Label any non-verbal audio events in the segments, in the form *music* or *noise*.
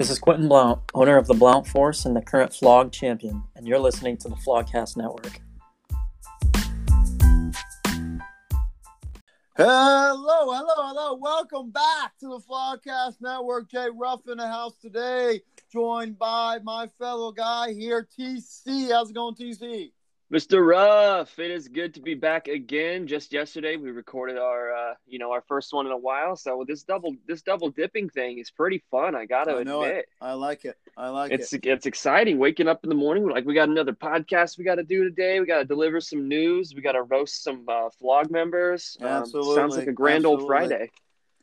This is Quentin Blount, owner of the Blount Force and the current Flog champion, and you're listening to the Flogcast Network. Hello, hello, hello. Welcome back to the Flogcast Network. Jay Ruff in the house today, joined by my fellow guy here, TC. How's it going, TC? Mr. Ruff, it is good to be back again. Just yesterday, we recorded our, uh, you know, our first one in a while. So this double, this double dipping thing is pretty fun. I gotta I know admit, it. I like it. I like it's it. it's it's exciting. Waking up in the morning, we're like, we got another podcast we got to do today. We got to deliver some news. We got to roast some uh, flog members. Um, Absolutely. sounds like a grand old Friday.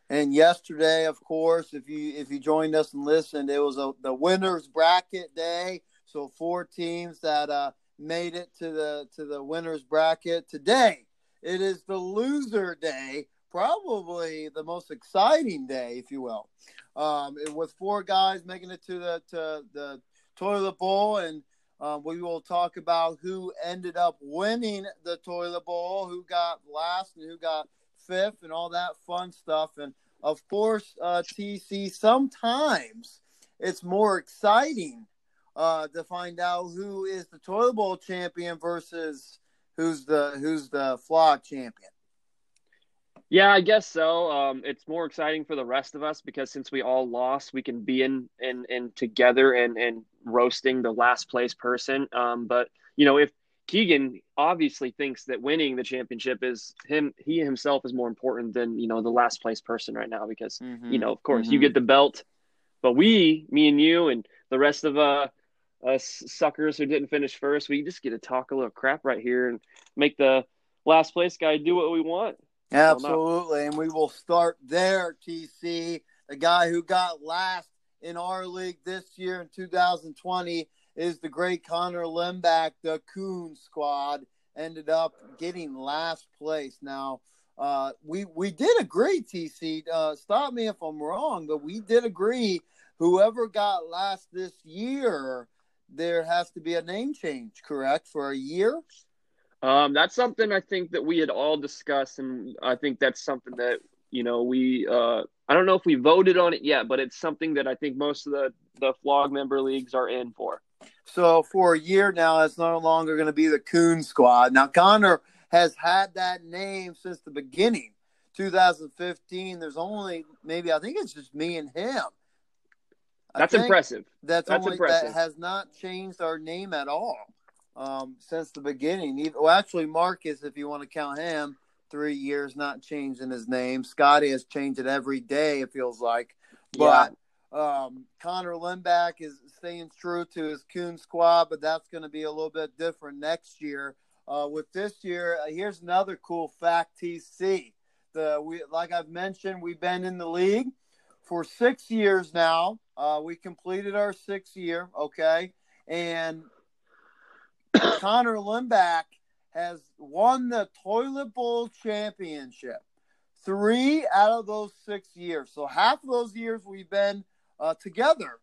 And yesterday, of course, if you if you joined us and listened, it was a, the winners bracket day. So four teams that uh, made it to the to the winners bracket. Today, it is the loser day, probably the most exciting day, if you will. Um, it was four guys making it to the to the toilet bowl, and um, we will talk about who ended up winning the toilet bowl, who got last, and who got fifth, and all that fun stuff. And of course, uh, TC. Sometimes it's more exciting uh, to find out who is the toilet bowl champion versus who's the who's the flog champion. Yeah, I guess so. Um, it's more exciting for the rest of us because since we all lost, we can be in in, in together and and roasting the last place person. Um, but you know, if Keegan obviously thinks that winning the championship is him, he himself is more important than you know the last place person right now because Mm-hmm. you know, of course, you get the belt, but we, me and you, and the rest of uh us suckers who didn't finish first, we just get to talk a little crap right here and make the last place guy do what we want. Absolutely, and we will start there. TC, the guy who got last in our league this year in 2020 is the great Connor Limback. The Coon Squad ended up getting last place. Now, uh, we we did agree, TC. Uh, stop me if I'm wrong, but we did agree. Whoever got last this year, there has to be a name change, correct, for a year. Um, that's something I think that we had all discussed, and I think that's something that you know we. Uh, I don't know if we voted on it yet, but it's something that I think most of the the flog member leagues are in for. So for a year now, it's no longer going to be the Coon Squad. Now Connor has had that name since the beginning, 2015. There's only maybe I think it's just me and him. That's impressive. That's, That's only impressive. that has not changed our name at all um, since the beginning. Well, actually, Marcus, if you want to count him, three years not changing his name. Scotty has changed it every day. It feels like, but um, Connor Limback is staying true to his Coon squad, but that's going to be a little bit different next year. Uh, with this year, uh, here's another cool fact. TC, the we like I've mentioned, we've been in the league for six years now. Uh, we completed our sixth year, okay, and *coughs* Connor Limback has won the Toilet Bowl championship three out of those six years. So half of those years we've been uh, together,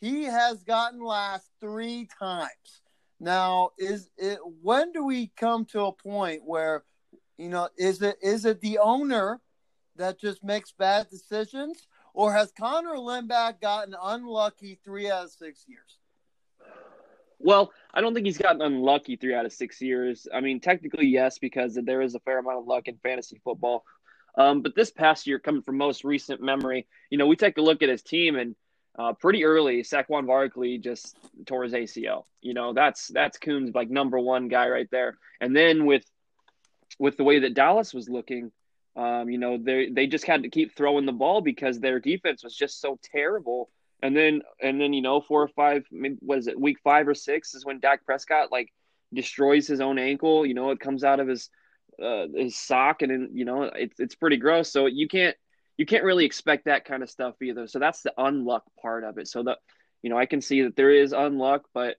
he has gotten last three times. Now, is it when do we come to a point where, you know, is it is it the owner that just makes bad decisions, or has Connor Limback gotten unlucky three out of six years? Well, I don't think he's gotten unlucky three out of six years. I mean, technically, yes, because there is a fair amount of luck in fantasy football. Um, but this past year, coming from most recent memory, you know, we take a look at his team and uh, pretty early, Saquon Barkley just tore his ACL. You know, that's that's Coon's like number one guy right there. And then with with the way that Dallas was looking, um, you know, they they just had to keep throwing the ball because their defense was just so terrible. And then and then you know four or five, is it, week five or six is when Dak Prescott like destroys his own ankle. You know, it comes out of his uh, his sock, and then you know it's it's pretty gross. So you can't you can't really expect that kind of stuff either. So that's the unluck part of it. So that you know I can see that there is unluck, but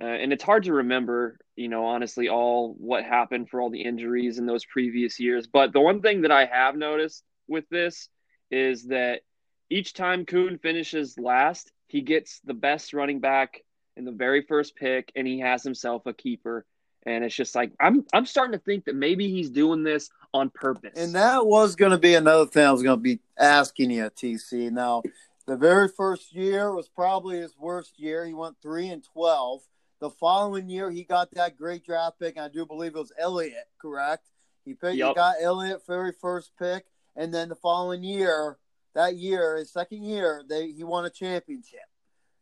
uh, and it's hard to remember, you know, honestly, all what happened for all the injuries in those previous years. But the one thing that I have noticed with this is that each time Kuhn finishes last, he gets the best running back in the very first pick, and he has himself a keeper. And it's just like I'm I'm starting to think that maybe he's doing this on purpose. And that was going to be another thing I was going to be asking you, TC. Now, The very first year was probably his worst year. He went three and twelve. The following year, he got that great draft pick. I do believe it was Elliott, correct? He picked, Yep. he got Elliott very first pick, and then the following year, that year, his second year, they he won a championship.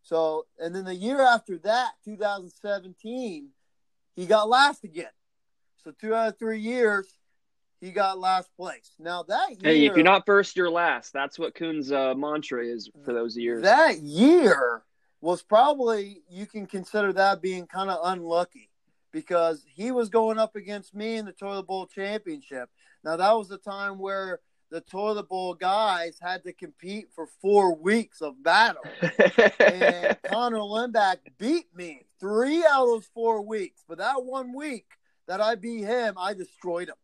So, and then the year after that, 2017, he got last again. So two out of three years, he got last place. Now that year, Hey, if you're not first, you're last. That's what Kuhn's uh, mantra is for those years. That year was probably you can consider that being kind of unlucky because he was going up against me in the toilet bowl championship. Now that was the time where the toilet bowl guys had to compete for four weeks of battle. and *laughs* Connor Lindback beat me three out of those four weeks. But that one week that I beat him, I destroyed him.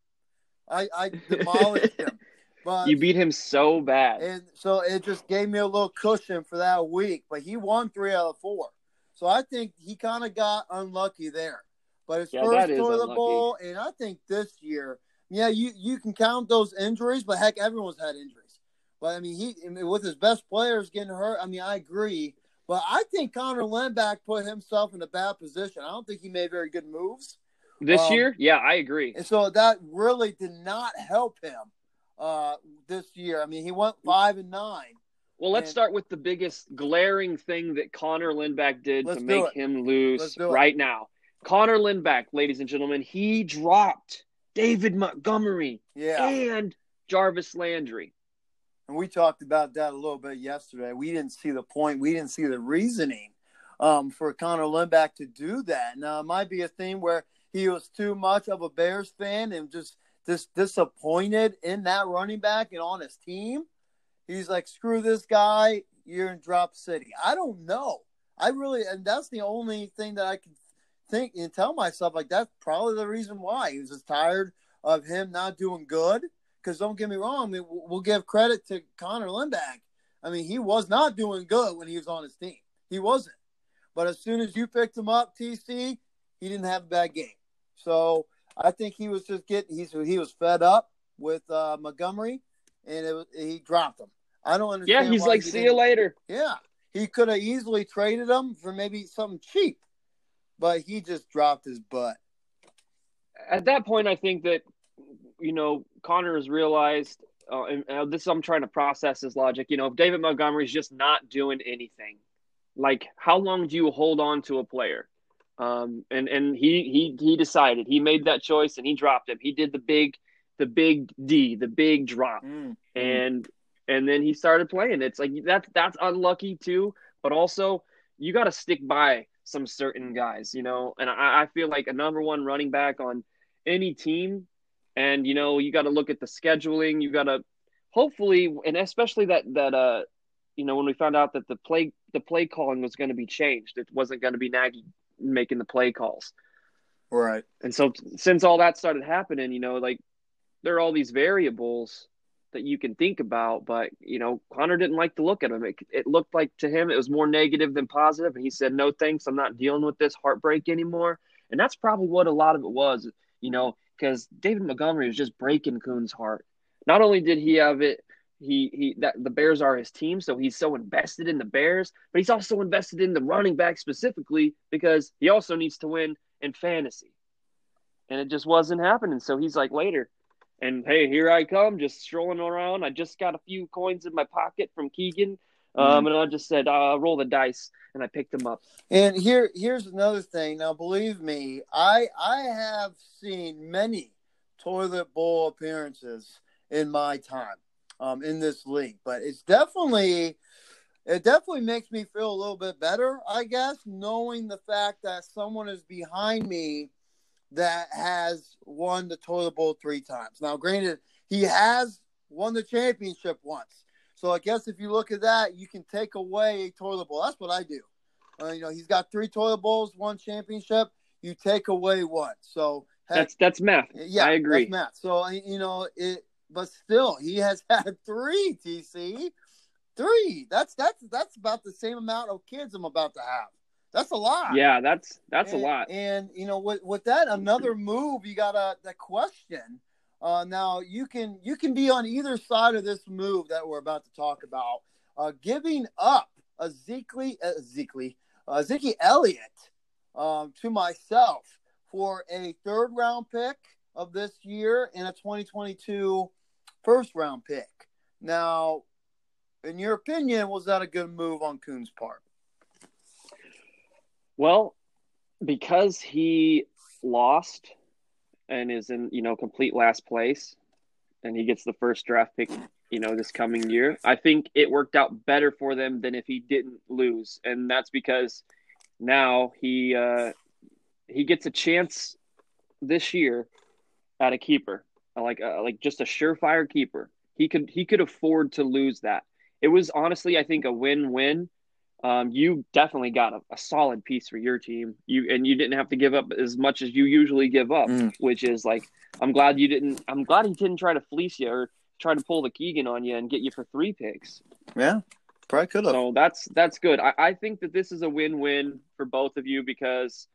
I, I *laughs* demolished him. But you beat him so bad. and so it just gave me a little cushion for that week. But he won three out of four. So I think he kind of got unlucky there. But his Yeah, first is toilet unlucky. bowl, and I think this year, yeah, you, you can count those injuries, but heck, everyone's had injuries. But I mean, he I mean, with his best players getting hurt, I mean, I agree. But I think Connor Lindback put himself in a bad position. I don't think he made very good moves. This um, year, yeah, I agree. And so that really did not help him uh, this year. I mean, he went five and nine. Well, let's and- start with the biggest glaring thing that Connor Lindback did to make it. him lose do it. right now. Connor Lindback, ladies and gentlemen, he dropped David Montgomery Yeah. and Jarvis Landry. And we talked about that a little bit yesterday. We didn't see the point. We didn't see the reasoning um, for Connor Lindback to do that. Now, it might be a thing where he was too much of a Bears fan and just just disappointed in that running back and on his team. He's like, screw this guy. You're in drop city. I don't know. I really, and that's the only thing that I can think and tell myself like that's probably the reason why he was just tired of him not doing good. Because don't get me wrong, I mean, we'll we'll give credit to Connor Lindback. I mean, he was not doing good when he was on his team. He wasn't. But as soon as you picked him up, TC, he didn't have a bad game. So I think he was just getting he's he was fed up with uh, Montgomery, and it he dropped him. I don't understand. Yeah, he's like, see you later. Yeah, he could have easily traded him for maybe something cheap, but he just dropped his butt. At that point, I think that, you know, Connor has realized, uh, and uh, this I'm trying to process his logic. You know, if David Montgomery's just not doing anything, like how long do you hold on to a player? Um, and and he he he decided he made that choice and he dropped him. He did the big the big D, the big drop, and and then he started playing. It's like that's that's unlucky too, but also you got to stick by some certain guys, you know. And I, I feel like a number one running back on any team, and you know you got to look at the scheduling. You got to hopefully, and especially that that uh, you know when we found out that the play the play calling was going to be changed, it wasn't going to be Nagy making the play calls. Right. And so since all that started happening, you know, like there are all these variables that you can think about, but you know, Connor didn't like to look at them. It, it looked like to him it was more negative than positive, and he said, "No thanks, I'm not dealing with this heartbreak anymore." And that's probably what a lot of it was, you know, because David Montgomery was just breaking Coon's heart. Not only did he have it, he he that the Bears are his team, so he's so invested in the Bears, but he's also invested in the running back specifically because he also needs to win in fantasy and it just wasn't happening. So he's like later, and hey, here I come, just strolling around. I just got a few coins in my pocket from Keegan, um, and I just said, uh, roll the dice, and I picked them up. And here, here's another thing. Now, believe me, I I have seen many toilet bowl appearances in my time um, in this league, but it's definitely it definitely makes me feel a little bit better, I guess, knowing the fact that someone is behind me that has won the toilet bowl three times. Now, granted, he has won the championship once. So I guess if you look at that, you can take away a toilet bowl. That's what I do. Uh, you know, he's got three toilet bowls, one championship. You take away one. So heck, That's that's math. yeah, I agree. That's Matt. So you know it, but still, he has *laughs* had three. TC, three. That's that's that's about the same amount of kids I'm about to have. That's a lot. Yeah, that's that's and, a lot. And you know, with with that, another move you got a the question. Uh, now you can you can be on either side of this move that we're about to talk about. uh, giving up Ezekiel, Ezekiel, uh, Ezekiel Elliott um, to myself for a third round pick of this year and a 2022 first round pick. Now, in your opinion, was that a good move on Coon's part? Well, because he lost and is in, you know, complete last place and he gets the first draft pick, you know, this coming year, I think it worked out better for them than if he didn't lose. And that's because now he uh he gets a chance this year at a keeper, like uh, like just a surefire keeper. He could he could afford to lose that. It was honestly, I think, a win-win um, you definitely got a, a, solid piece for your team. You and you didn't have to give up as much as you usually give up, mm. which is like I'm glad you didn't. I'm glad he didn't try to fleece you or try to pull the Keegan on you and get you for three picks. Yeah, probably could have. So that's that's good. I, I think that this is a win-win for both of you because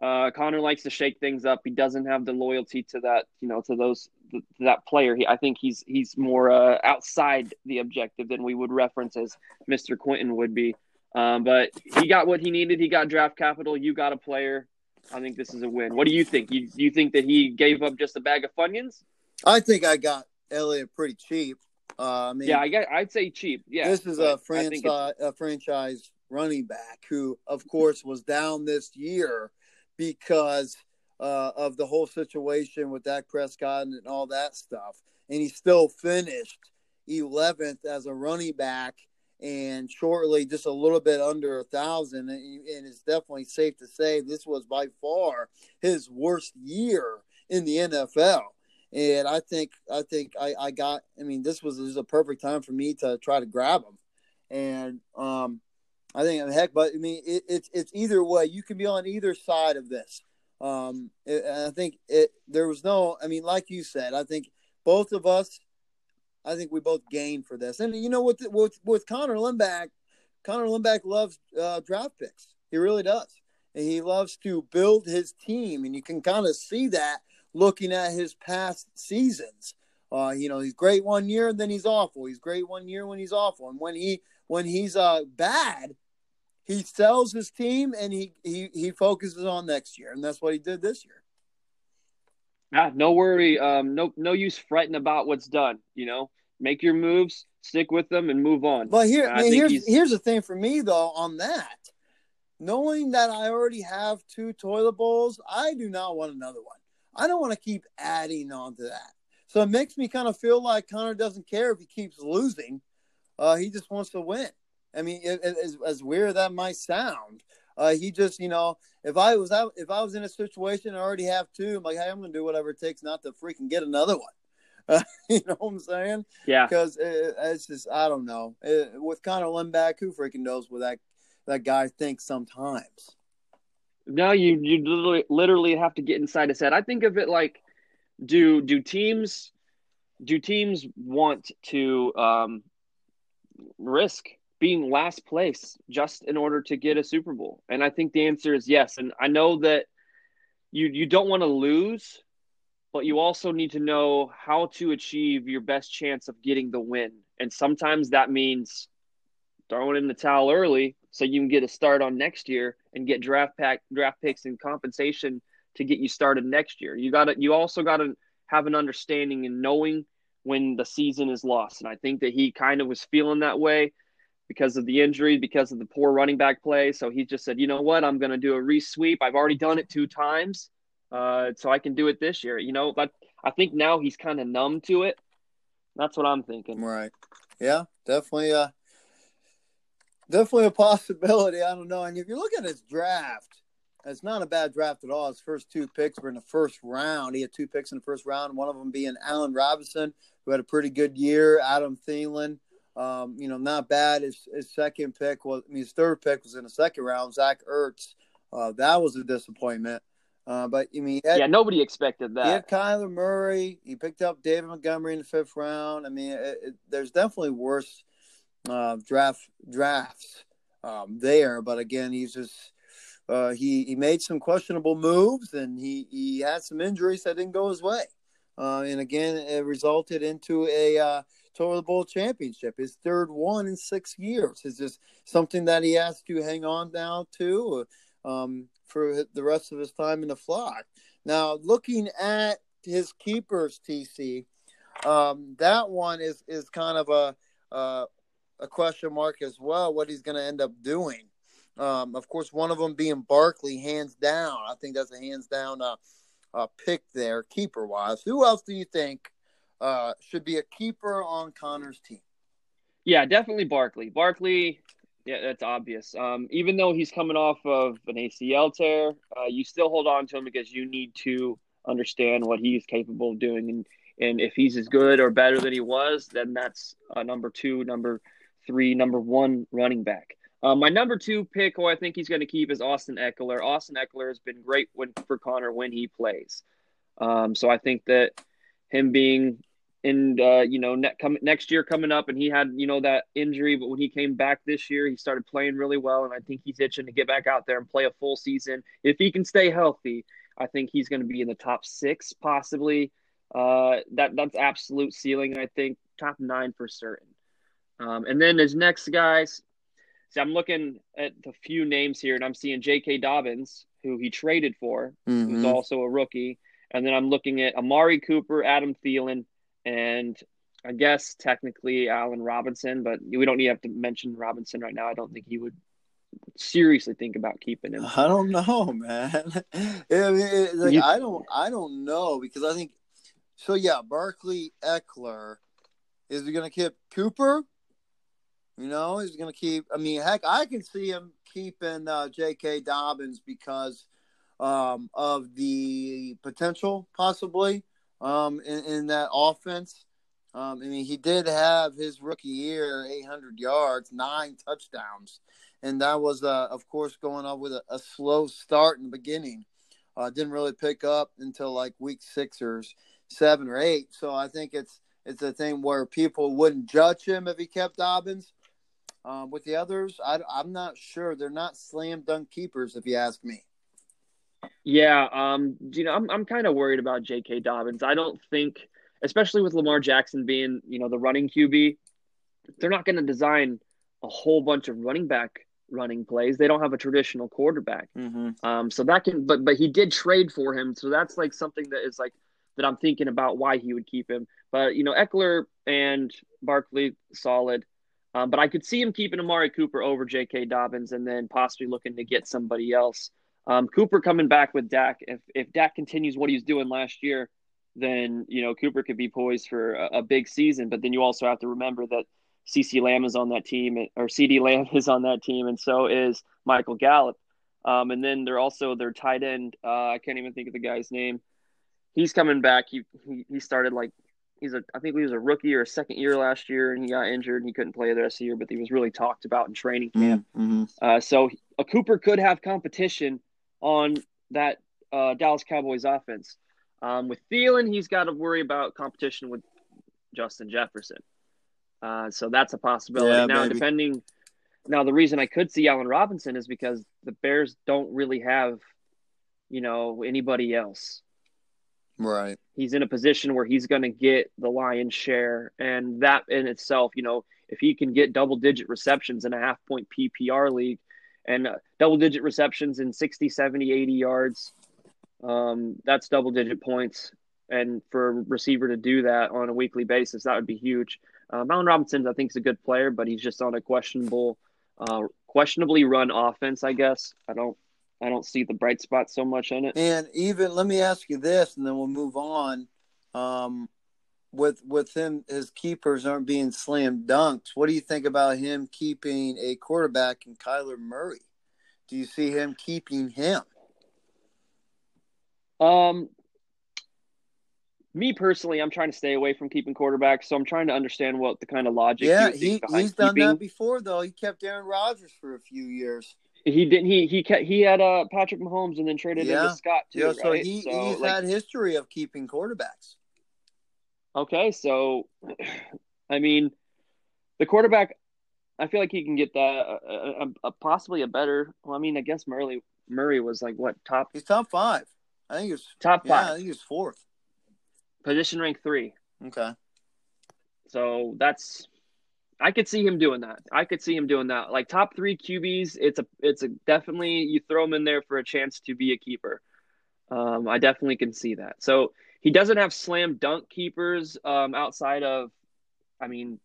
uh, Connor likes to shake things up. He doesn't have the loyalty to that, you know, to those to that player. He, I think he's he's more uh, outside the objective than we would reference as Mr. Quentin would be. Um, but he got what he needed. He got draft capital. You got a player. I think this is a win. What do you think? You you think that he gave up just a bag of funyuns? I think I got Elliott pretty cheap. Uh, I mean, yeah, I got, I'd say cheap. Yeah, this is a franchise a franchise running back who, of course, was down this year because uh, of the whole situation with Dak Prescott and all that stuff, and he still finished 11th as a running back and shortly just a little bit under a thousand. And it's definitely safe to say this was by far his worst year in the NFL and I think I think I, I got I mean this was, this was a perfect time for me to try to grab him. And um I think heck but I mean it, it's it's either way you can be on either side of this um it, I think it there was no I mean like you said I think both of us I think we both gained for this. And you know, with with with Connor Lindback, Connor Lindback loves uh, draft picks. He really does, and he loves to build his team. And you can kind of see that looking at his past seasons. Uh, you know, he's great one year, and then he's awful. He's great one year when he's awful, and when he when he's uh bad, he sells his team and he he he focuses on next year, and that's what he did this year. Ah, no worry. Um, no, no use fretting about what's done. You know, make your moves, stick with them, and move on. But here, man, here's he's... here's the thing for me though on that. Knowing that I already have two toilet bowls, I do not want another one. I don't want to keep adding on to that. So it makes me kind of feel like Connor doesn't care if he keeps losing. Uh, he just wants to win. I mean, it, it, as, as weird that might sound, uh, he just, you know, if I was out, if I was in a situation I already have two, I'm like, hey, I'm gonna do whatever it takes not to freaking get another one. *laughs* Uh, you know what I'm saying? Yeah. Because it, it's just I don't know. It, with Connor Lindback, who freaking knows what that that guy thinks sometimes. No, you you literally literally have to get inside his head. I think of it like, do do teams do teams want to um, risk being last place just in order to get a Super Bowl? And I think the answer is yes. And I know that you you don't want to lose, but you also need to know how to achieve your best chance of getting the win. And sometimes that means throwing in the towel early so you can get a start on next year and get draft pack draft picks and compensation to get you started next year. You got to you also got to have an understanding and knowing when the season is lost. And I think that he kind of was feeling that way because of the injury, because of the poor running back play. So he just said, you know what, I'm going to do a resweep. I've already done it two times, uh, so I can do it this year. You know, but I think now he's kind of numb to it. That's what I'm thinking. Right. Yeah, definitely. Uh, definitely a possibility. I don't know. And if you look at his draft, it's not a bad draft at all. His first two picks were in the first round. He had two picks in the first round. One of them being Allen Robinson, who had a pretty good year. Adam Thielen, um, you know, not bad. His, his second pick was, I mean, his third pick was in the second round. Zach Ertz, uh, that was a disappointment. Uh, but I mean, had, yeah, nobody expected that. He had Kyler Murray. He picked up David Montgomery in the fifth round. I mean, it, it, there's definitely worse uh, draft drafts um, there. But again, he's just uh, he he made some questionable moves, and he he had some injuries that didn't go his way. uh, and again, it resulted into a uh, Toilet Bowl championship, his third one in six years. Is just something that he has to hang on now to um, for the rest of his time in the flog. Now, looking at his keepers, TC, um, that one is is kind of a uh, a question mark as well. What he's going to end up doing. Um, of course, one of them being Barkley, hands down. I think that's a hands down uh, uh, pick there, keeper wise. Who else do you think uh, should be a keeper on Connor's team? Yeah, definitely Barkley. Barkley, yeah, that's obvious. Um, even though he's coming off of an ACL tear, uh, you still hold on to him because you need to understand what he's capable of doing. And, and if he's as good or better than he was, then that's a number two, number three, number one running back. Uh, my number two pick, who I think he's going to keep, is Austin Ekeler. Austin Ekeler has been great when, for Connor when he plays. Um, so I think that him being in, uh, you know, ne- next year coming up, and he had, you know, that injury, but when he came back this year, he started playing really well, and I think he's itching to get back out there and play a full season. If he can stay healthy, I think he's going to be in the top six, possibly. Uh, that that's absolute ceiling. I think top nine for certain. Um, and then his next guys, See, I'm looking at the few names here, and I'm seeing J.K. Dobbins, who he traded for, mm-hmm. who's also a rookie, and then I'm looking at Amari Cooper, Adam Thielen, and I guess technically Allen Robinson, but we don't need to have to mention Robinson right now. I don't think he would seriously think about keeping him. I don't know, man. *laughs* I mean, like, you, I don't, I don't know because I think so. Yeah, Barkley Ekeler is he going to keep Cooper? You know, he's going to keep. I mean, heck, I can see him keeping uh, J.K. Dobbins because um, of the potential, possibly, um, in, in, that offense. Um, I mean, he did have his rookie year, 800 yards, nine touchdowns, and that was, uh, of course, going up with a, a, slow start in the beginning. Uh, didn't really pick up until like week six or seven or eight. So I think it's it's a thing where people wouldn't judge him if he kept Dobbins um, with the others, I, am not sure. They're not slam dunk keepers, if you ask me. Yeah, um, you know, I'm I'm kind of worried about J.K. Dobbins. I don't think, especially with Lamar Jackson being, you know, the running QB, they're not going to design a whole bunch of running back running plays. They don't have a traditional quarterback. Mm-hmm. Um, so that can, but but he did trade for him, so that's like something that is like that I'm thinking about why he would keep him. But you know, Ekeler and Barkley solid. Um, but I could see him keeping Amari Cooper over J.K. Dobbins and then possibly looking to get somebody else. Um, Cooper coming back with Dak. If if Dak continues what he's doing last year, then you know Cooper could be poised for a, a big season. But then you also have to remember that CC Lamb is on that team, or C.D. Lamb *laughs* is on that team, and so is Michael Gallup. Um, and then they're also their tight end. Uh, I can't even think of the guy's name. He's coming back. He he, he started like he's a I think he was a rookie or a second year last year, and he got injured and he couldn't play the rest of the year. But he was really talked about in training camp. Mm-hmm. Uh, so a Cooper could have competition on that uh, Dallas Cowboys offense. Um, with Thielen, he's got to worry about competition with Justin Jefferson. Uh, so that's a possibility. Yeah, now, maybe. depending. Now, the reason I could see Allen Robinson is because the Bears don't really have, you know, anybody else. Right. He's in a position where he's going to get the lion's share. And that in itself, you know, if he can get double digit receptions in a half point PPR league and uh, double digit receptions in 60, 70, 80 yards, um, that's double digit points. And for a receiver to do that on a weekly basis, that would be huge. Uh, Robinson, I think, is a good player, but he's just on a questionable, uh, questionably run offense. I guess I don't I don't see the bright spot so much in it. And even let me ask you this, and then we'll move on. Um, with with him, his keepers aren't being slam dunked. What do you think about him keeping a quarterback in Kyler Murray? Do you see him keeping him? Um, me personally, I'm trying to stay away from keeping quarterbacks, so I'm trying to understand what the kind of logic. Yeah, he, he's done that before, though. He kept Aaron Rodgers for a few years. He didn't. He he kept, he had uh Patrick Mahomes and then traded yeah. into Scott too. Yeah, so right? he, so, he's like, had history of keeping quarterbacks. Okay, so I mean, the quarterback, I feel like he can get that uh, a, a, possibly a better. Well, I mean, I guess Murray Murray was like what top? He's top five. I think he's top five. Yeah, I think he's fourth. Position rank three. Okay. So that's I could see him doing that. I could see him doing that. Like top three QBs, it's a it's a definitely you throw him in there for a chance to be a keeper. Um, I definitely can see that. So he doesn't have slam dunk keepers um, outside of, I mean,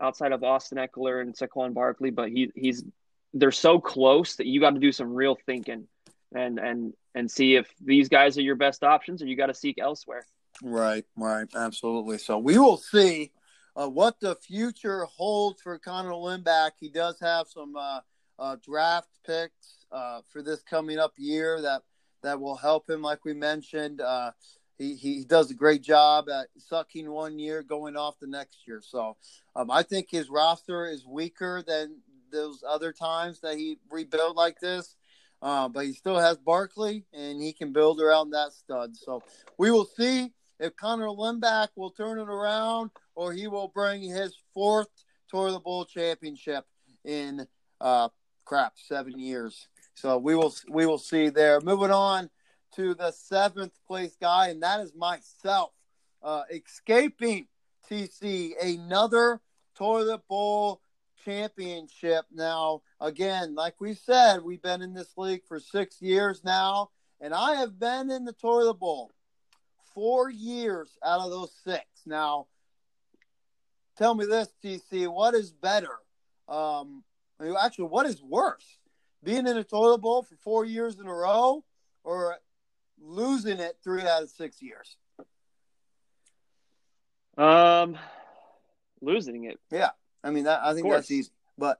outside of Austin Ekeler and Saquon Barkley, but he he's they're so close that you got to do some real thinking and and and see if these guys are your best options or you got to seek elsewhere. Right, right, absolutely. So we will see uh, what the future holds for Connor Lindback. He does have some uh, uh, draft picks uh, for this coming up year that that will help him. Like we mentioned, uh, he he does a great job at sucking one year, going off the next year. So um, I think his roster is weaker than those other times that he rebuilt like this. Uh, but he still has Barkley, and he can build around that stud. So we will see if Connor Lindback will turn it around or he will bring his fourth Toilet Bowl championship in uh, crap seven years. So we will we will see there. Moving on to the seventh place guy, and that is myself, uh, escaping TC another Toilet Bowl championship. Now, again, like we said, we've been in this league for six years now, and I have been in the Toilet Bowl four years out of those six. Now, tell me this, TC, what is better? Um, I mean, actually, what is worse? Being in a toilet bowl for four years in a row or losing it three out of six years? Um, losing it. Yeah, I mean, that, I think that's easy. But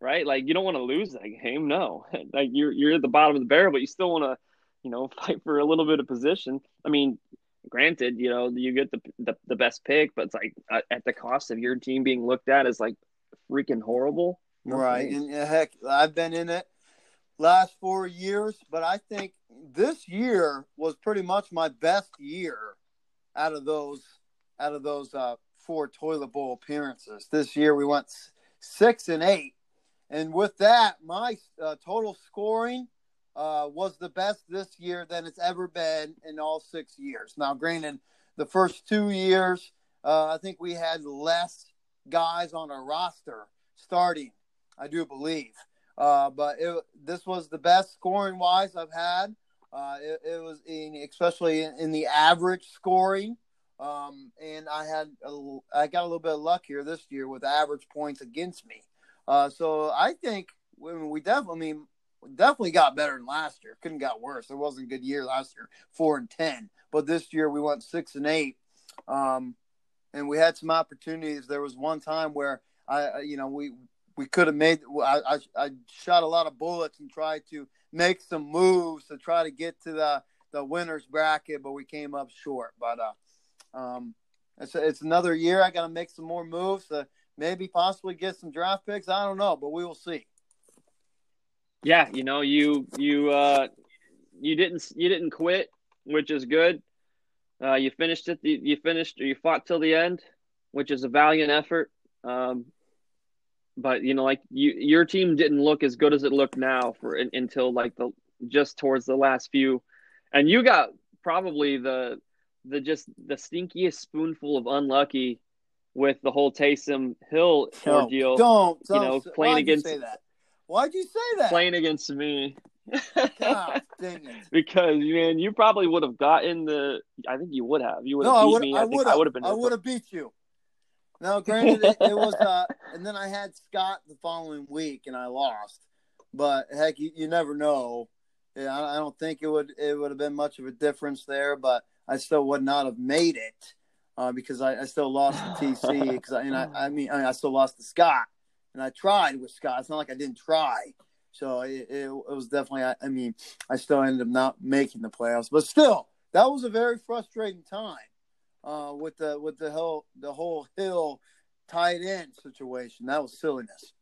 right, like you don't want to lose that game. No, *laughs* like you're you're at the bottom of the barrel, but you still want to, you know, *laughs* fight for a little bit of position. I mean, granted, you know, you get the, the, the best pick, but it's like uh, at the cost of your team being looked at as like freaking horrible. right. And heck, I've been in it last four years, but I think this year was pretty much my best year out of those out of those uh, four toilet bowl appearances. This year we went six and eight, and with that, my uh, total scoring uh, was the best this year than it's ever been in all six years. Now, granted, the first two years, uh, I think we had less guys on our roster starting, I do believe. Uh, but it, this was the best scoring wise I've had. Uh, it, it, was in, especially in, in the average scoring. Um, and I had a, I got a little bit of luck here this year with average points against me. Uh, so I think when we definitely, I mean, definitely got better than last year. Couldn't got worse. It wasn't a good year last year, four and ten. But this year we went six and eight, um, and we had some opportunities. There was one time where I, you know, we we could have made. I, I, I shot a lot of bullets and tried to make some moves to try to get to the the winners bracket, but we came up short. But uh, um, it's it's another year. I got to make some more moves to maybe possibly get some draft picks. I don't know, but we will see yeah, you know, you you uh, you didn't you didn't quit, which is good. Uh, you finished it. You finished. Or you fought till the end, which is a valiant effort. Um, but you know, like you, your team didn't look as good as it looked now for until like the just towards the last few, and you got probably the the just the stinkiest spoonful of unlucky with the whole Taysom Hill ordeal. Don't, don't you know playing against that? Why'd you say that? Playing against me. God *laughs* dang it. because man, you probably would have gotten the. I think you would have. You would have no, beat I me. I, I would have been. I would have beat you. Now, granted, it, it, was. Uh, *laughs* and then I had Scott the following week, and I lost. But heck, you, you never know. Yeah, I, I don't think it would. It would have been much of a difference there, but I still would not have made it uh, because I, I, still lost the TC. *laughs* Because I, and I, I mean, I, mean, I still lost to Scott and I tried with Scott. It's not like I didn't try. So it, it, it was definitely. I, I, mean, I still ended up not making the playoffs, but still, that was a very frustrating time uh, with the with the whole the whole Hill tight end situation. That was silliness.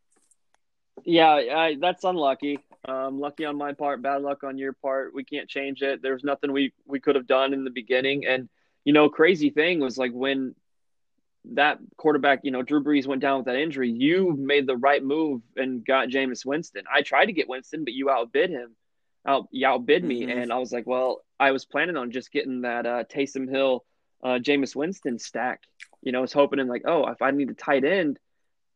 Yeah, I, that's unlucky. Um, lucky on my part, bad luck on your part. We can't change it. There's nothing we we could have done in the beginning, and you know, crazy thing was like when that quarterback, you know, Drew Brees went down with that injury, you made the right move and got Jameis Winston. I tried to get Winston, but you outbid him. Out, you outbid me, mm-hmm. and I was like, well, I was planning on just getting that uh, Taysom Hill uh, Jameis Winston stack. You know, I was hoping in like, oh, if I need a tight end,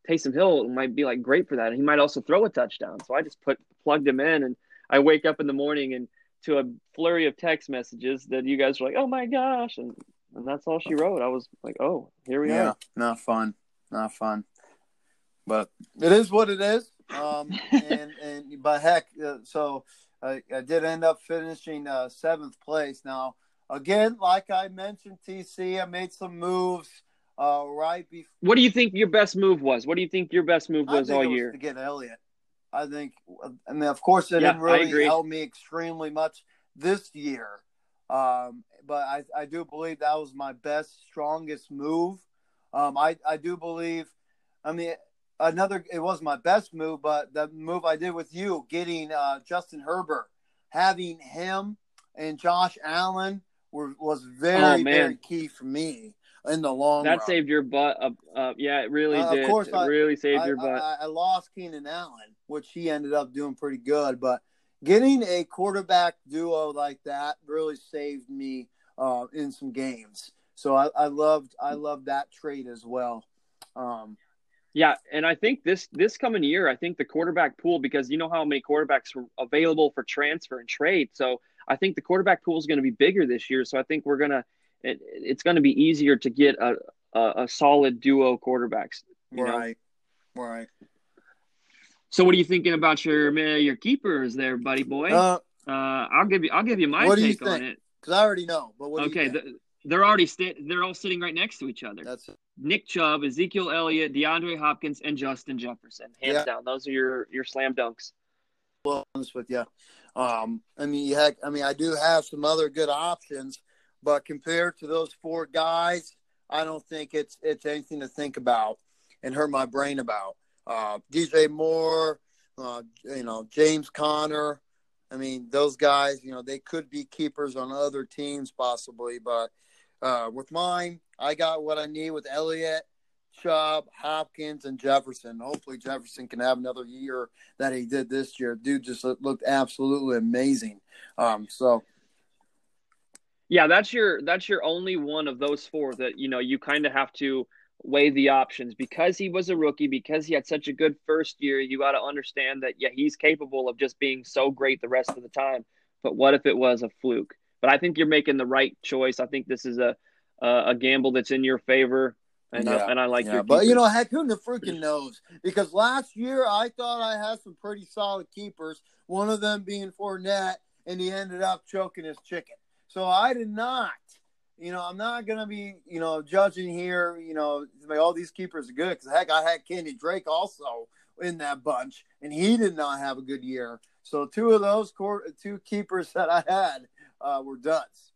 Taysom Hill might be like great for that. And he might also throw a touchdown. So I just put plugged him in and I wake up in the morning and to a flurry of text messages that you guys were like, "Oh my gosh," and and that's all she wrote. I was like, "Oh, here we yeah, are." not fun, not fun, but it is what it is. Um, and *laughs* and but heck, uh, so I, I, did end up finishing uh, seventh place. Now, again, like I mentioned, TC, I made some moves. Uh, right before. What do you think your best move was? What do you think your best move was all was year? To get Elliott. I think, I mean, of course, it yeah, didn't really help me extremely much this year. Um, but I, I do believe that was my best, strongest move. Um, I, I do believe, I mean, another, it was my best move, but the move I did with you, getting uh, Justin Herbert, having him and Josh Allen were, was very, oh, very key for me in the long that run. saved your butt. Uh, uh, yeah, it really uh, did. Of course, it I, really saved I, your butt. I, I, lost Keenan Allen, which he ended up doing pretty good, but getting a quarterback duo like that really saved me uh, in some games. So I, I loved I loved that trade as well. Um, yeah, and I think this this coming year, I think the quarterback pool because you know how many quarterbacks were available for transfer and trade. So I think the quarterback pool is going to be bigger this year. So I think we're gonna it, it's going to be easier to get a, a, a solid duo quarterbacks. right, know? right. So, what are you thinking about your your keepers there, buddy boy? Uh, uh, I'll give you I'll give you my what take do you on it because I already know. But okay, the, they're already they're all sitting right next to each other. That's. Nick Chubb, Ezekiel Elliott, DeAndre Hopkins, and Justin Jefferson. Hands yeah. down, those are your your slam dunks. Well, honest with you, um, I mean, heck, I mean, I do have some other good options but compared to those four guys, I don't think it's it's anything to think about and hurt my brain about. Uh, DJ Moore, uh, you know James Conner. I mean, those guys, you know, they could be keepers on other teams possibly, but uh, with mine, I got what I need with Elliott, Chubb, Hopkins, and Jefferson. Hopefully, Jefferson can have another year that he did this year. Dude just looked absolutely amazing. Um, so yeah, that's your that's your only one of those four that you know you kind of have to weigh the options because he was a rookie because he had such a good first year. You got to understand that yeah, he's capable of just being so great the rest of the time. But what if it was a fluke? But I think you're making the right choice. I think this is a a, a gamble that's in your favor. And, uh, yeah, I, and I like yeah. your but you know heck who the freaking knows because last year I thought I had some pretty solid keepers one of them being Fournette and he ended up choking his chicken so I did not, you know, I'm not going to be, you know, judging here, you know, all these keepers are good. Because heck, I had Kenny Drake also in that bunch, and he did not have a good year. So two of those two keepers that I had uh, were duds.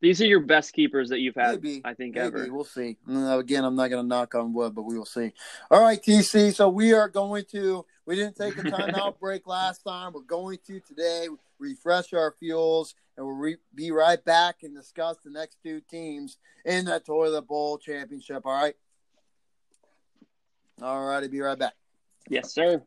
These are your best keepers that you've had, maybe, I think, maybe. ever. We'll see. Again, I'm not going to knock on wood, but we will see. All right, TC. So we are going to. We didn't take a *laughs* timeout break last time. We're going to today refresh our fuels, and we'll re- be right back and discuss the next two teams in the Toilet Bowl Championship. All right. All righty. Be right back. Yes, sir.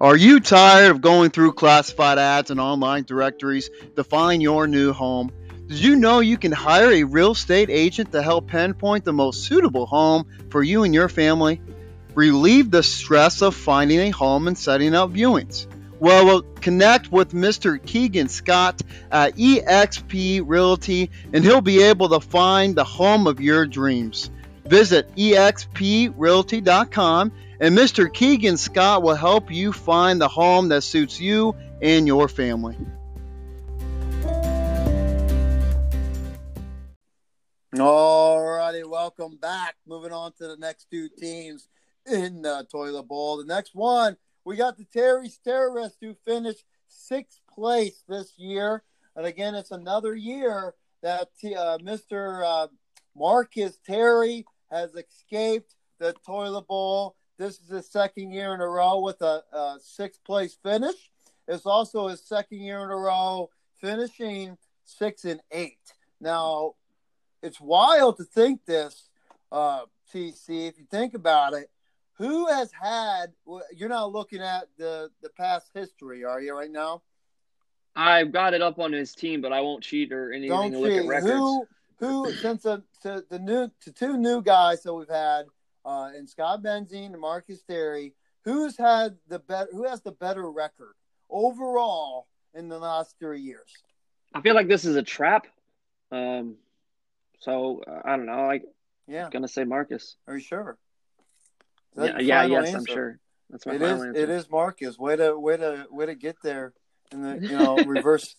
Are you tired of going through classified ads and online directories to find your new home? Did you know you can hire a real estate agent to help pinpoint the most suitable home for you and your family? Relieve the stress of finding a home and setting up viewings. Well, we'll connect with Mr. Keegan Scott at eXp Realty and he'll be able to find the home of your dreams. Visit exprealty.com and Mr. Keegan Scott will help you find the home that suits you and your family. All righty, welcome back. Moving on to the next two teams in the toilet bowl. The next one, we got the Terry's Terrorists who finished sixth place this year. And again, it's another year that uh, Mr. Uh, Marcus Terry has escaped the toilet bowl. This is his second year in a row with a, a sixth place finish. It's also his second year in a row finishing six and eight. Now, it's wild to think this, uh, TC. If you think about it, who has had? You're not looking at the the past history, are you right now? I've got it up on his team, but I won't cheat or anything Don't to look at cheat. records. Who who since the to the new to two new guys that we've had, uh, and Scott Benzine and Marcus Terry, who's had the better who has the better record overall in the last three years? I feel like this is a trap. Um, so uh, I don't know. Like, Yeah, I'm gonna say Marcus. are you sure? Yeah, yeah, yes, I'm sure. That's my It final is. answer. It is Marcus. Way to way to way to get there in the you know *laughs* reverse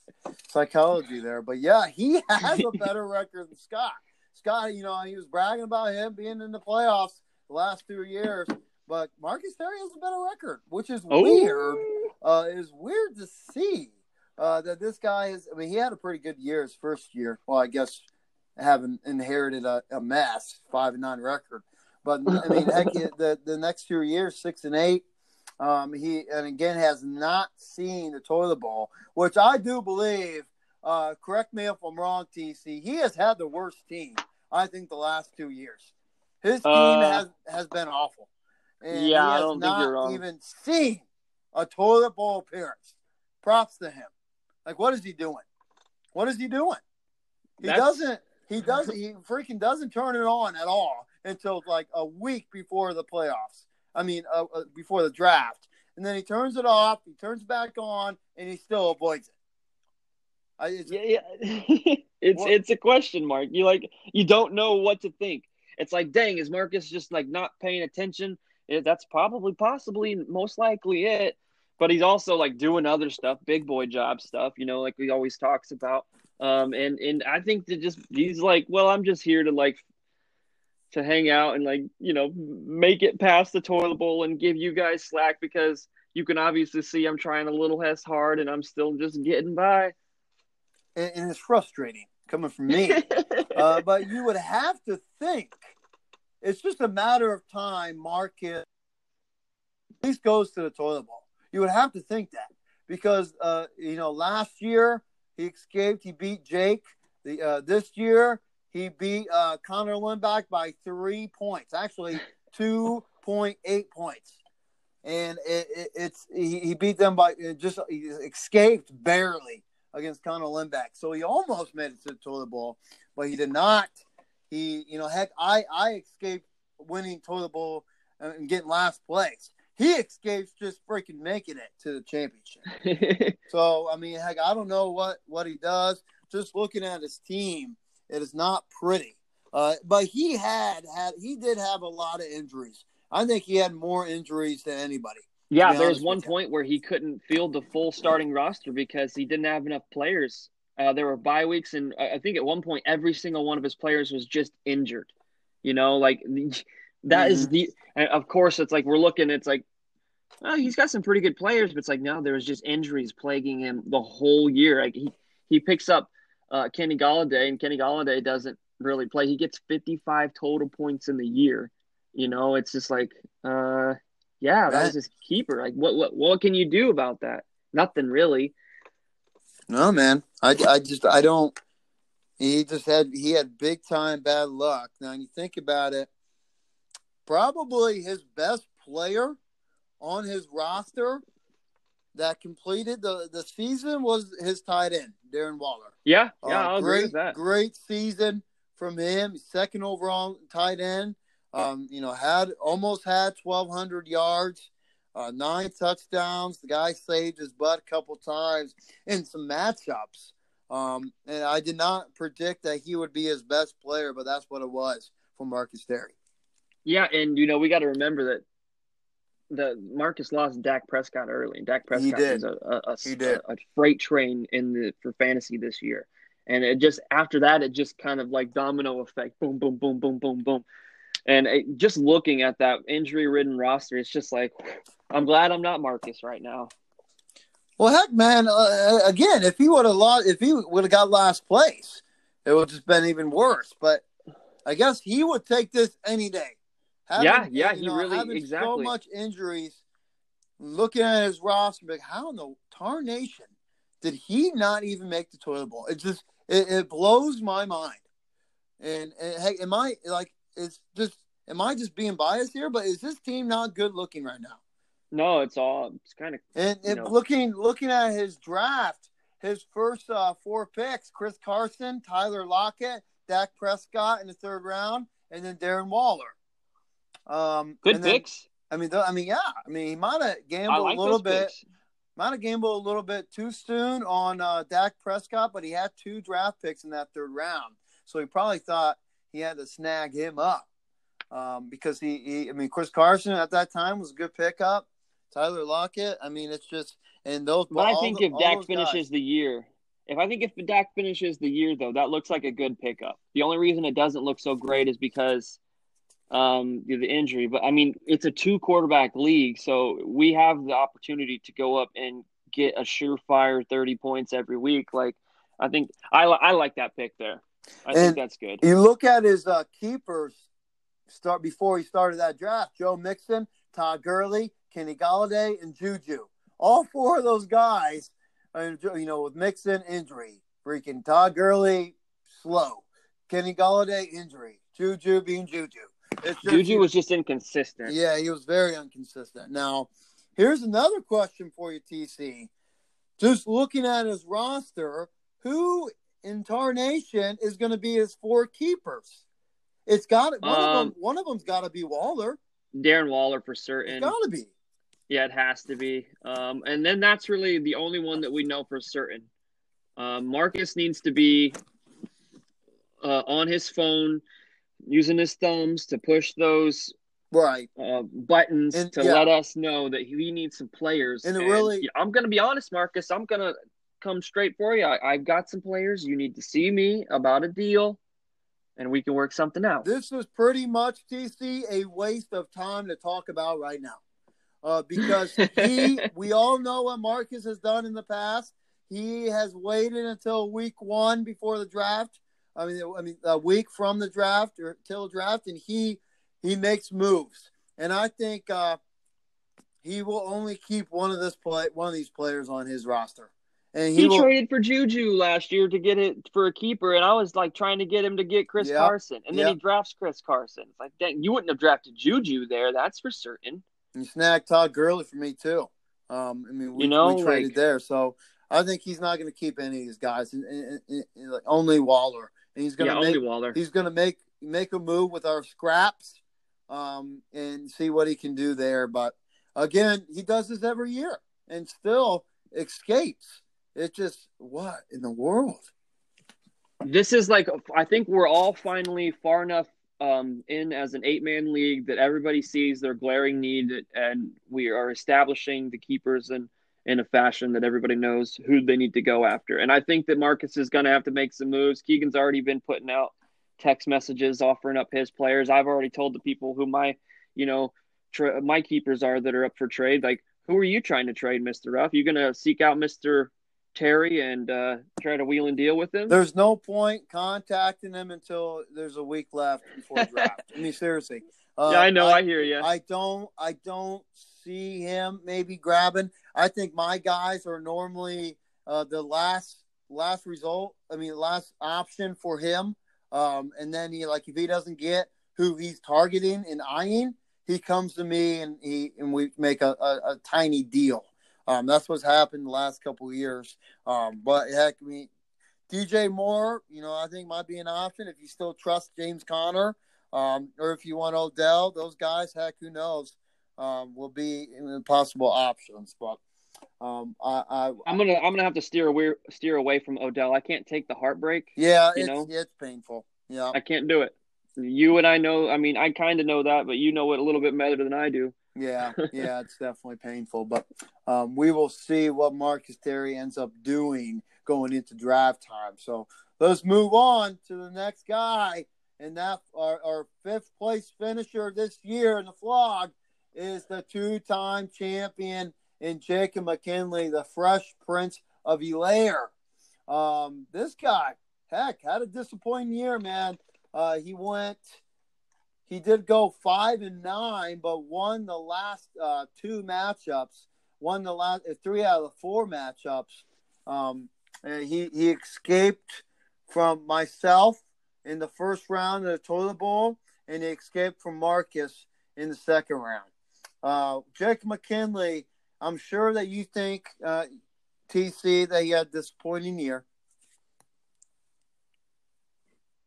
psychology there. But yeah, he *laughs* has a better record than Scott. Scott, you know, he was bragging about him being in the playoffs the last two years. But Marcus Terry has a better record, which is Oh. weird. Uh, it's weird to see uh, that this guy is. I mean, he had a pretty good year his first year. Well, I guess having inherited a, a mess, five and nine record. But I mean, heck, the the next two years, six and eight. Um, he and again has not seen the toilet bowl, which I do believe. Uh, correct me if I'm wrong, TC. He has had the worst team. I think the last two years, his team Uh, has has been awful. And yeah, he I don't think you're wrong. even seen a toilet bowl appearance. Props to him. Like, what is he doing? What is he doing? He That's- doesn't. He doesn't. He freaking doesn't turn it on at all until like a week before the playoffs. I mean, uh, uh, before the draft, and then he turns it off. He turns back on, and he still avoids it. I, it's, Yeah, yeah. *laughs* it's What- it's a question mark. You like you don't know what to think. It's like, dang, is Marcus just like not paying attention? Yeah, that's probably, possibly, most likely it. But he's also like doing other stuff, big boy job stuff. You know, like he always talks about. Um, and and I think that just he's like, well, I'm just here to like to hang out and like you know make it past the toilet bowl and give you guys slack because you can obviously see I'm trying a little less hard and I'm still just getting by. and, and it's frustrating coming from me. *laughs* uh, but you would have to think it's just a matter of time. Marcus at least goes to the toilet bowl. You would have to think that because uh, you know last year he escaped. He beat Jake. The uh, this year he beat uh, Connor Lindback by three points. Actually, two point eight points. And it, it, it's he, he beat them by just he escaped barely against Connor Lindback. So he almost made it to the toilet bowl, but he did not. He, you know, heck, I I escaped winning toilet bowl and getting last place. He escapes just freaking making it to the championship. *laughs* So I mean, heck, I don't know what what he does. Just looking at his team, it is not pretty. Uh, but he had had he did have a lot of injuries. I think he had more injuries than anybody. Yeah, there was one point where he couldn't field the full starting roster because he didn't have enough players. Uh, there were bye weeks, and I I think at one point every single one of his players was just injured. You know, like *laughs* that is Mhm. the. And of course, it's like we're looking. It's like oh, he's got some pretty good players, but it's like no, there was just injuries plaguing him the whole year. Like he he picks up uh, Kenny Golladay, and Kenny Golladay doesn't really play. He gets 55 total points in the year. You know, it's just like, uh, yeah, that That- was his keeper. Like, what what what can you do about that? Nothing really. No, man. I, I just I don't. He just had he had big time bad luck. Now when you think about it, probably his best player on his roster that completed the, the season was his tight end, Darren Waller. Yeah, Uh, yeah, I'll great, agree with that. Great season from him. Second overall tight end. Um, you know, had almost had twelve hundred yards, uh, nine touchdowns. The guy saved his butt a couple times in some matchups. Um, and I did not predict that he would be his best player, but that's what it was for Marcus Terry. Yeah, and you know we got to remember that the Marcus lost Dak Prescott early. and Dak Prescott is a, a, a, He did. a freight train in the for fantasy this year, and it just after that it just kind of like domino effect, boom, boom, boom, boom, boom, boom, and it, just looking at that injury ridden roster, it's just like I'm glad I'm not Marcus right now. Well, heck, man. Uh, again, if he would have lost, if he would have got last place, it would have just been even worse. But I guess he would take this any day. Yeah, yeah, you he know, really- having so much injuries. Looking at his roster, like how in the tarnation did he not even make the toilet bowl? It just it, it blows my mind. And, and heck, am I like it's just am I just being biased here? But is this team not good looking right now? No, it's all it's kind of And, and looking looking at his draft, his first uh, four picks: Chris Carson, Tyler Lockett, Dak Prescott in the third round, and then Darren Waller. Um, good and then- picks. I mean, th- I mean, yeah. I mean, he might have gambled like a little bit. picks. Might have gambled a little bit too soon on uh, Dak Prescott, but he had two draft picks in that third round, so he probably thought he had to snag him up um, because he, he. I mean, Chris Carson at that time was a good pickup. Tyler Lockett. I mean, it's just and those. But I think the- if all Dak finishes guys- the year, if I think if Dak finishes the year though, that looks like a good pickup. The only reason it doesn't look so great is because um the injury. But I mean, it's a two quarterback league, so we have the opportunity to go up and get a surefire thirty points every week. Like I think I I like that pick there. I And- think that's good. You look at his uh, keepers start before he started that draft: Joe Mixon, Todd Gurley, Kenny Golladay, and Juju. All four of those guys, uh, you know, with Mixon injury, freaking Todd Gurley slow, Kenny Golladay injury, Juju being Juju. It's just- Juju was just inconsistent. yeah, he was very inconsistent. Now, here's another question for you, TC. Just looking at his roster, who in Tarnation is going to be his four keepers? It's got one of Um, them. One of them's got to be Waller. Darren Waller for It's certain. got to be. Yeah, it has to be. Um, and then that's really the only one that we know for certain. Um, Marcus needs to be uh, on his phone, using his thumbs to push those Right. uh, buttons And- to yeah. let us know that he needs some players. And it really- yeah, I'm going to be honest, Marcus. I'm going to come straight for you. I, I've got some players. You need to see me about a deal, and we can work something out. This is pretty much TC a waste of time to talk about right now, uh, because he. *laughs* we all know what Marcus has done in the past. He has waited until week one before the draft. I mean, I mean, a week from the draft or till draft, and he he makes moves. And I think uh, he will only keep one of this play one of these players on his roster, and he, He will. traded for Juju last year to get it for a keeper, and I was like trying to get him to get Chris Yep. Carson, and then Yep. he drafts Chris Carson. It's like, dang, you wouldn't have drafted Juju there, that's for certain. and snagged Todd Gurley for me too. Um, I mean, we, You know, we traded like- there, so I think he's not going to keep any of these guys, and, and, and- like, only Waller, and he's going Yeah, make he's to make make a move with our scraps, um, and see what he can do there. But again, he does this every year and still escapes. It's just what in the world? This is like, I think we're all finally far enough um, in as an eight man league that everybody sees their glaring need, and we are establishing the keepers in, in a fashion that everybody knows who they need to go after. And I think that Marcus is going to have to make some moves. Keegan's already been putting out text messages offering up his players. I've already told the people who my, you know, tra- my keepers are that are up for trade. Like, who are you trying to trade, Mister Ruff? You going to seek out Mister Terry and uh, try to wheel and deal with him? There's no point contacting him until there's a week left before draft. I mean, seriously. Uh, *laughs* yeah, I know. I, hear you. I don't I don't see him maybe grabbing. I think my guys are normally uh, the last last result. I mean, last option for him. Um, and then he like if he doesn't get who he's targeting and eyeing, he comes to me and he and we make a, a, a tiny deal. Um, that's what's happened the last couple years. Um, but heck, I mean, DJ Moore, you know, I think might be an option if you still trust James Conner, um, or if you want Odell. Those guys, heck, who knows, um, will be possible options. But um, I, I, I'm gonna I'm gonna have to steer away steer away from Odell. I can't take the heartbreak. yeah, You it's know? it's painful. Yeah, I can't do it. You and I know. I mean, I kind of know that, but you know it a little bit better than I do. yeah, *laughs* yeah. It's definitely painful, but um, we will see what Marcus Terry ends up doing going into draft time. So let's move on to the next guy, and that our, our fifth place finisher this year in the flog is the two-time champion in Jacob McKinley, the Fresh Prince of Elaire. Um, this guy, heck, had a disappointing year, man. Uh, he went he did go five and nine, but won the last uh, two matchups. Won the last uh, three out of the four matchups. Um, he he escaped from myself in the first round of the toilet bowl, and he escaped from Marcus in the second round. Uh, Jake McKinley, I'm sure that you think uh, TC that he had a disappointing year.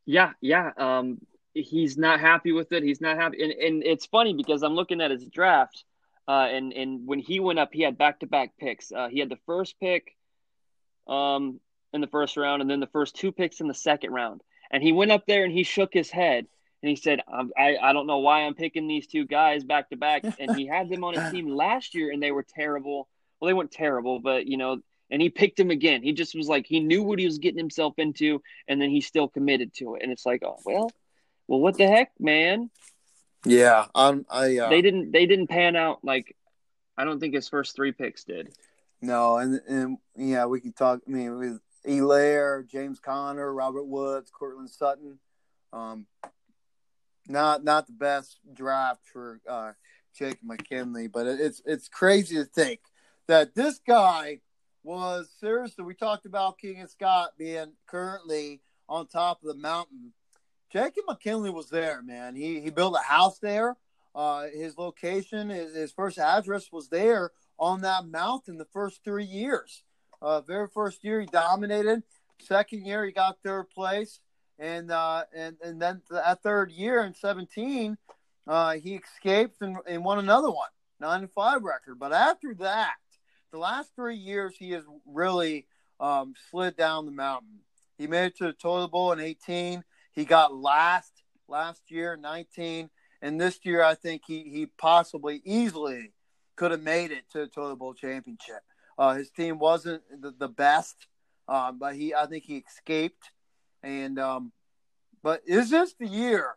Yeah, yeah. Um, he's not happy with it. He's not happy, and and it's funny because I'm looking at his draft, uh, and and when he went up, he had back to back picks. Uh, he had the first pick, um, in the first round, and then the first two picks in the second round. And he went up there and he shook his head and he said, I, I don't know why I'm picking these two guys back to back. And he had them on his team last year and they were terrible. Well, they weren't terrible, but, you know, and he picked him again. He just was like, he knew what he was getting himself into and then he still committed to it. And it's like, oh, well, well, what the heck, man? Yeah. Um, I, uh... They didn't, they didn't pan out like, I don't think his first three picks did. No, and and yeah, we can talk. I mean, with Elair, James Conner, Robert Woods, Courtland Sutton. Um, not not the best draft for uh, Jake McKinley, but it's it's crazy to think that this guy was seriously. We talked about King and Scott being currently on top of the mountain. Jacob McKinley was there, man. He he built a house there. Uh, his location, his, his first address was there on that mountain the first three years. Uh, very first year he dominated. Second year he got third place, and uh, and and then that third year in seventeen, uh, he escaped and, and won another one, nine and five record. But after that, the last three years he has really um, slid down the mountain. He made it to the toilet bowl in eighteen. He got last last year, nineteen, and this year I think he he possibly easily could have made it to the toilet bowl championship. Uh, his team wasn't the, the best, um, but he I think he escaped. And um, but is this the year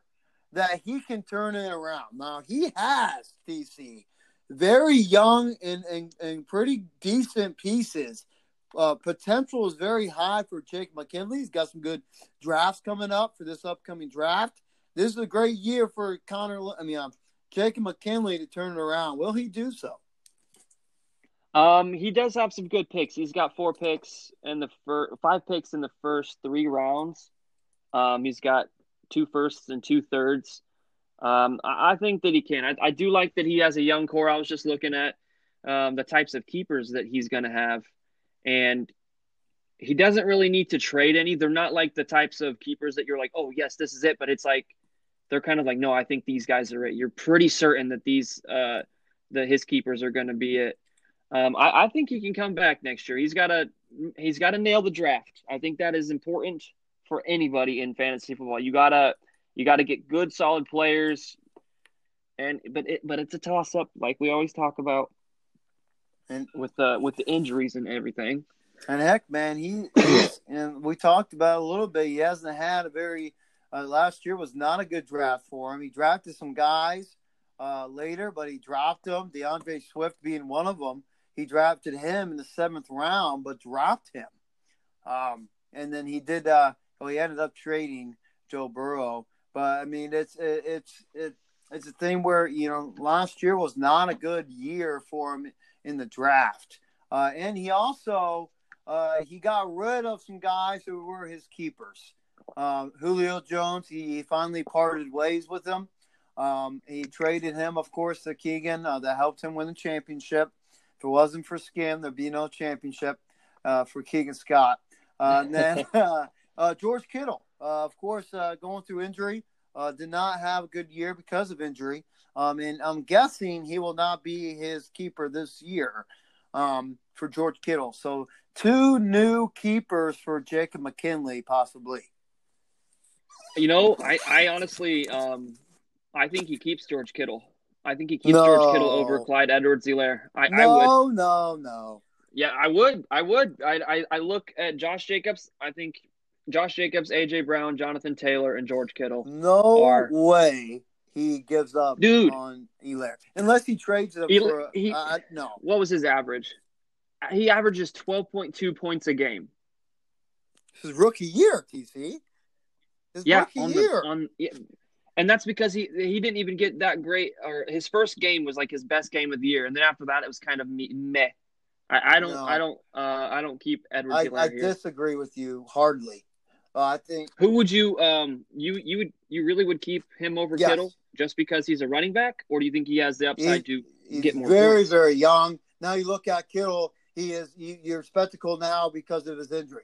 that he can turn it around? Now he has TC very young and, and, and pretty decent pieces. Uh, potential is very high for Jake McKinley. He's got some good drafts coming up for this upcoming draft. This is a great year for Connor. I mean, um, Jacob McKinley to turn it around. Will he do so? Um, he does have some good picks. He's got four picks in the first, five picks in the first three rounds. Um, he's got two firsts and two thirds. Um, I, I think that he can. I, I, do like that he has a young core. I was just looking at um, the types of keepers that he's going to have, and he doesn't really need to trade any. They're not like the types of keepers that you're like, oh yes, this is it. But it's like they're kind of like, no, I think these guys are it. You're pretty certain that these uh, the his keepers are going to be it. Um, I, I, think he can come back next year. He's got to he's got to nail the draft. I think that is important for anybody in fantasy football. You gotta you gotta get good, solid players, and but it but it's a toss up, like we always talk about, and with the with the injuries and everything. And heck, man, he *coughs* and we talked about a little bit. He hasn't had a very uh, last year was not a good draft for him. He drafted some guys uh, later, but he dropped them. D'Andre Swift being one of them he drafted him in the seventh round, but dropped him. Um, and then he did. Uh, well, he ended up trading Joe Burrow. But I mean, it's it, it's it, it's a thing where you know last year was not a good year for him in the draft, uh, and he also uh, he got rid of some guys who were his keepers. Um, Julio Jones, he finally parted ways with him. Um, he traded him, of course, to Keegan uh, that helped him win the championship. If it wasn't for Skim, there'd be no championship uh, for Keegan Scott. Uh, and *laughs* then *laughs* uh, George Kittle, uh, of course, uh, going through injury, did not have a good year because of injury. Um, and I'm guessing he will not be his keeper this year um, for George Kittle. So two new keepers for Jacob McKinley, possibly. You know, I, I honestly, um, I think he keeps George Kittle. I think he keeps no. George Kittle over Clyde Edwards-Helaire. I, no, I would. No, no, no. Yeah, I would. I would. I, I, I look at Josh Jacobs. I think Josh Jacobs, AJ Brown, Jonathan Taylor, and George Kittle. No are, way he gives up dude, on Helaire unless he trades Helaire, for a, he, uh, no. What was his average? He averages twelve point two points a game. His rookie year, TC. His yeah, rookie on year. The, on, yeah, and that's because he he didn't even get that great. Or his first game was like his best game of the year, and then after that, it was kind of meh. I, I don't, No. I don't, uh, I don't keep Edwards. I, I disagree with you hardly. Uh, I think Who would you um you you would you really would keep him over Yes. Kittle just because he's a running back, or do you think he has the upside to he's get more very, points? very young. Now you look at Kittle, he is you, you're spectacle now because of his injury.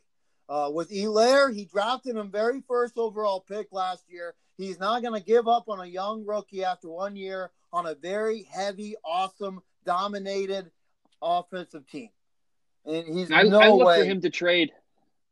Uh, with Elaire, he drafted him very first overall pick last year. He's not going to give up on a young rookie after one year on a very heavy, awesome, dominated offensive team. And he's I, no I look way. for him to trade.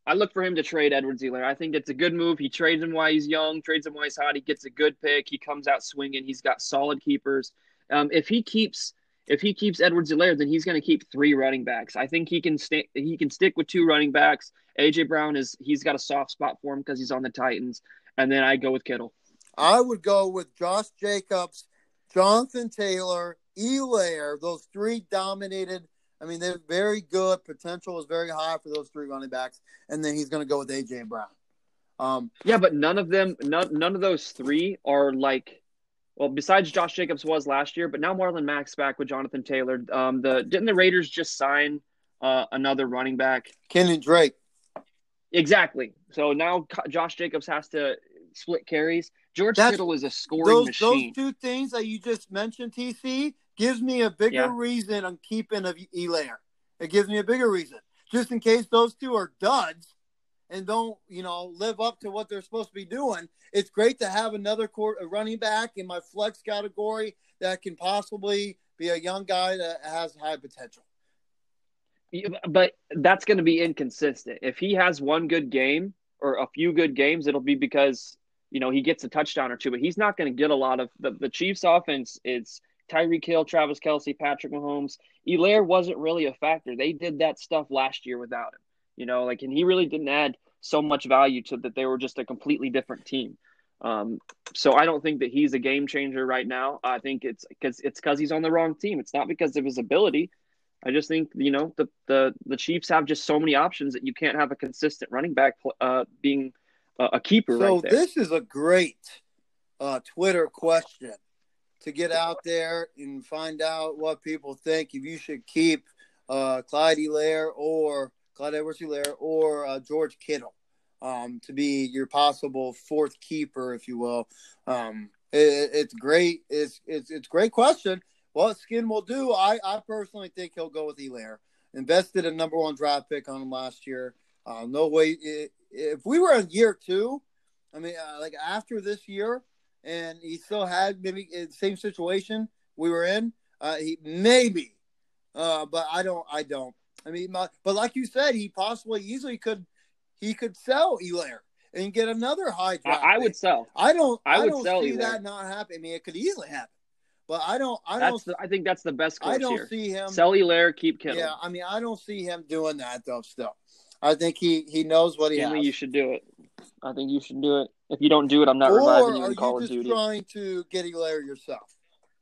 I look for him to trade Edwards-Helaire. I think it's a good move. He trades him while he's young, trades him while he's hot. He gets a good pick. He comes out swinging. He's got solid keepers. Um, if he keeps if he keeps Edwards-Helaire, then he's going to keep three running backs. I think he can stay. He can stick with two running backs. AJ Brown is he's got a soft spot for him because he's on the Titans. And then I go with Kittle. I would go with Josh Jacobs, Jonathan Taylor, Elaire. Those three dominated. I mean, they're very good. Potential is very high for those three running backs. And then he's going to go with AJ Brown. Um, Yeah, but none of them, none, none of those three are like, well, besides Josh Jacobs was last year, but now Marlon Mack's back with Jonathan Taylor. Um, the didn't the Raiders just sign uh, another running back? Kenyan Drake. Exactly. So now Josh Jacobs has to split carries. George That's- Kittle is a scoring Those, those two things that you just mentioned, TC, gives me a bigger Yeah. reason on keeping of Elaire. It gives me a bigger reason. Just in case those two are duds and don't, you know, live up to what they're supposed to be doing. It's great to have another court, a running back in my flex category that can possibly be a young guy that has high potential. But that's going to be inconsistent. If he has one good game or a few good games, it'll be because you know he gets a touchdown or two. But he's not going to get a lot of the, the Chiefs' offense. It's Tyreek Hill, Travis Kelce, Patrick Mahomes. Elair wasn't really a factor. They did that stuff last year without him. You know, like and he really didn't add so much value to that. They were just a completely different team. Um, so I don't think that he's a game changer right now. I think it's because it's because he's on the wrong team. It's not because of his ability. I just think you know the the the Chiefs have just so many options that you can't have a consistent running back uh, being a, a keeper So right there. this is a great uh, Twitter question to get out there and find out what people think if you should keep uh, Clyde Elaire or Clyde Edwards Elaire or uh, George Kittle um, to be your possible fourth keeper, if you will. Um, it, it's great. It's it's it's a great question. What Skin will do, I, I personally think he'll go with Elaire. Invested a number one draft pick on him last year. Uh, no way. i- If we were in year two, I mean, uh, like after this year, and he still had maybe the same situation we were in, uh, he maybe, uh, but I don't. I don't. I mean, my, but like you said, he possibly easily could. He could sell Elaire and get another high I, draft. I pick. would sell. I don't. I I, would don't sell see Elaire. that not happen. I mean, it could easily happen, but I don't. I That's don't. the, I think that's the best course I don't here. see him. Sell Elaire, keep Kittle. Yeah, I mean, I don't see him doing that though. Still, I think he he knows what he Finley, has. you should do it. I think you should do it. If you don't do it, I'm not or reviving you in Call you of Duty. trying to get Elaire yourself?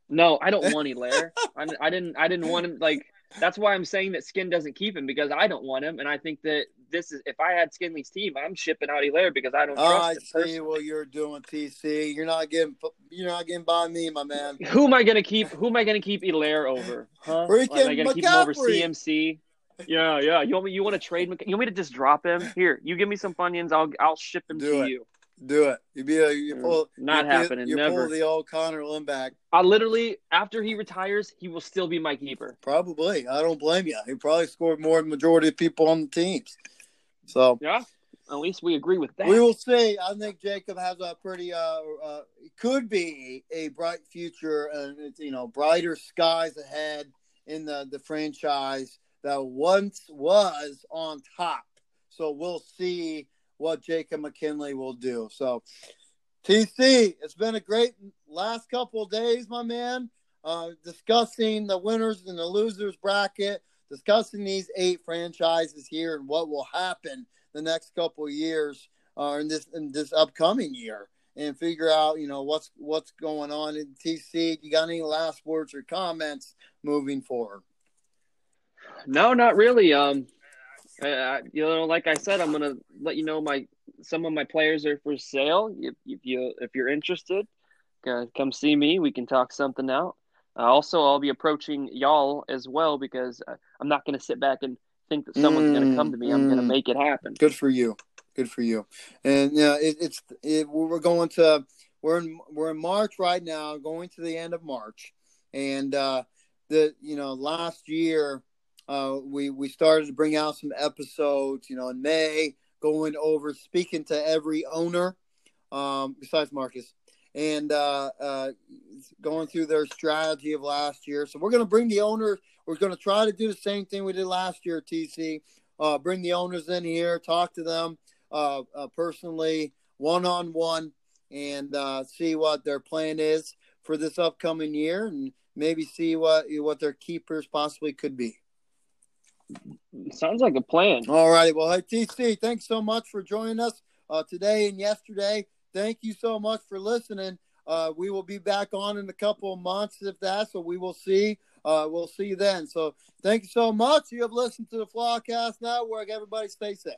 No, I don't *laughs* want Elaire. I, I didn't. I didn't want him. Like that's why I'm saying that Skin doesn't keep him because I don't want him, and I think that this is. If I had Skinley's team, I'm shipping out Elaire because I don't Oh, I trust him. see personally. what you're doing, TC. You're not getting you're not getting by me, my man. Who am I gonna keep? Who am I gonna keep Elaire over? Huh? Freaking am I gonna keep him over CMC? Yeah, yeah. You want me? You want to trade? Mc- You want me to just drop him? Here, you give me some Funyuns. I'll I'll ship him Do to it. you. Do it. You be a you Mm, pull not you happening, You never. pull the old Connor Limback. I literally after he retires, he will still be my keeper. Probably. I don't blame you. He probably scored more than majority of people on the teams. So Yeah. At least we agree with that. we will see. I think Jacob has a pretty uh, uh could be a bright future and it's you know brighter skies ahead in the the franchise that once was on top. So we'll see what Jacob McKinley will do. So TC, it's been a great last couple days, my man. Uh, discussing the winners and the losers bracket, discussing these eight franchises here and what will happen the next couple years uh, in this in this upcoming year, and figure out you know what's what's going on in TC. You got any last words or comments moving forward? No, not really. Um, uh, you know, like I said, I'm gonna let you know my some of my players are for sale. If, if you if you're interested, uh, come see me. We can talk something out. Uh, also, I'll be approaching y'all as well because uh, I'm not gonna sit back and think that someone's gonna come to me. I'm gonna Mm, mm. make it happen. Good for you. Good for you. And yeah, uh, it, it's it, we're going to we're in we're in March right now, going to the end of March, and uh, the you know last year uh, we we started to bring out some episodes. You know, in May, going over speaking to every owner, um, besides Marcus, and uh, uh, going through their strategy of last year. So we're going to bring the owners. We're going to try to do the same thing we did last year, TC. Uh, bring the owners in here, talk to them uh, uh, personally, one on one, and see what their plan is for this upcoming year, and maybe see what what their keepers possibly could be. Sounds like a plan. All righty. Well, hey, TC, thanks so much for joining us today and yesterday thank you so much for listening. Uh, we will be back on in a couple of months if that. So we will see. Uh, we'll see you then. So thank you so much. You have listened to the Flawcast Network. Everybody stay safe.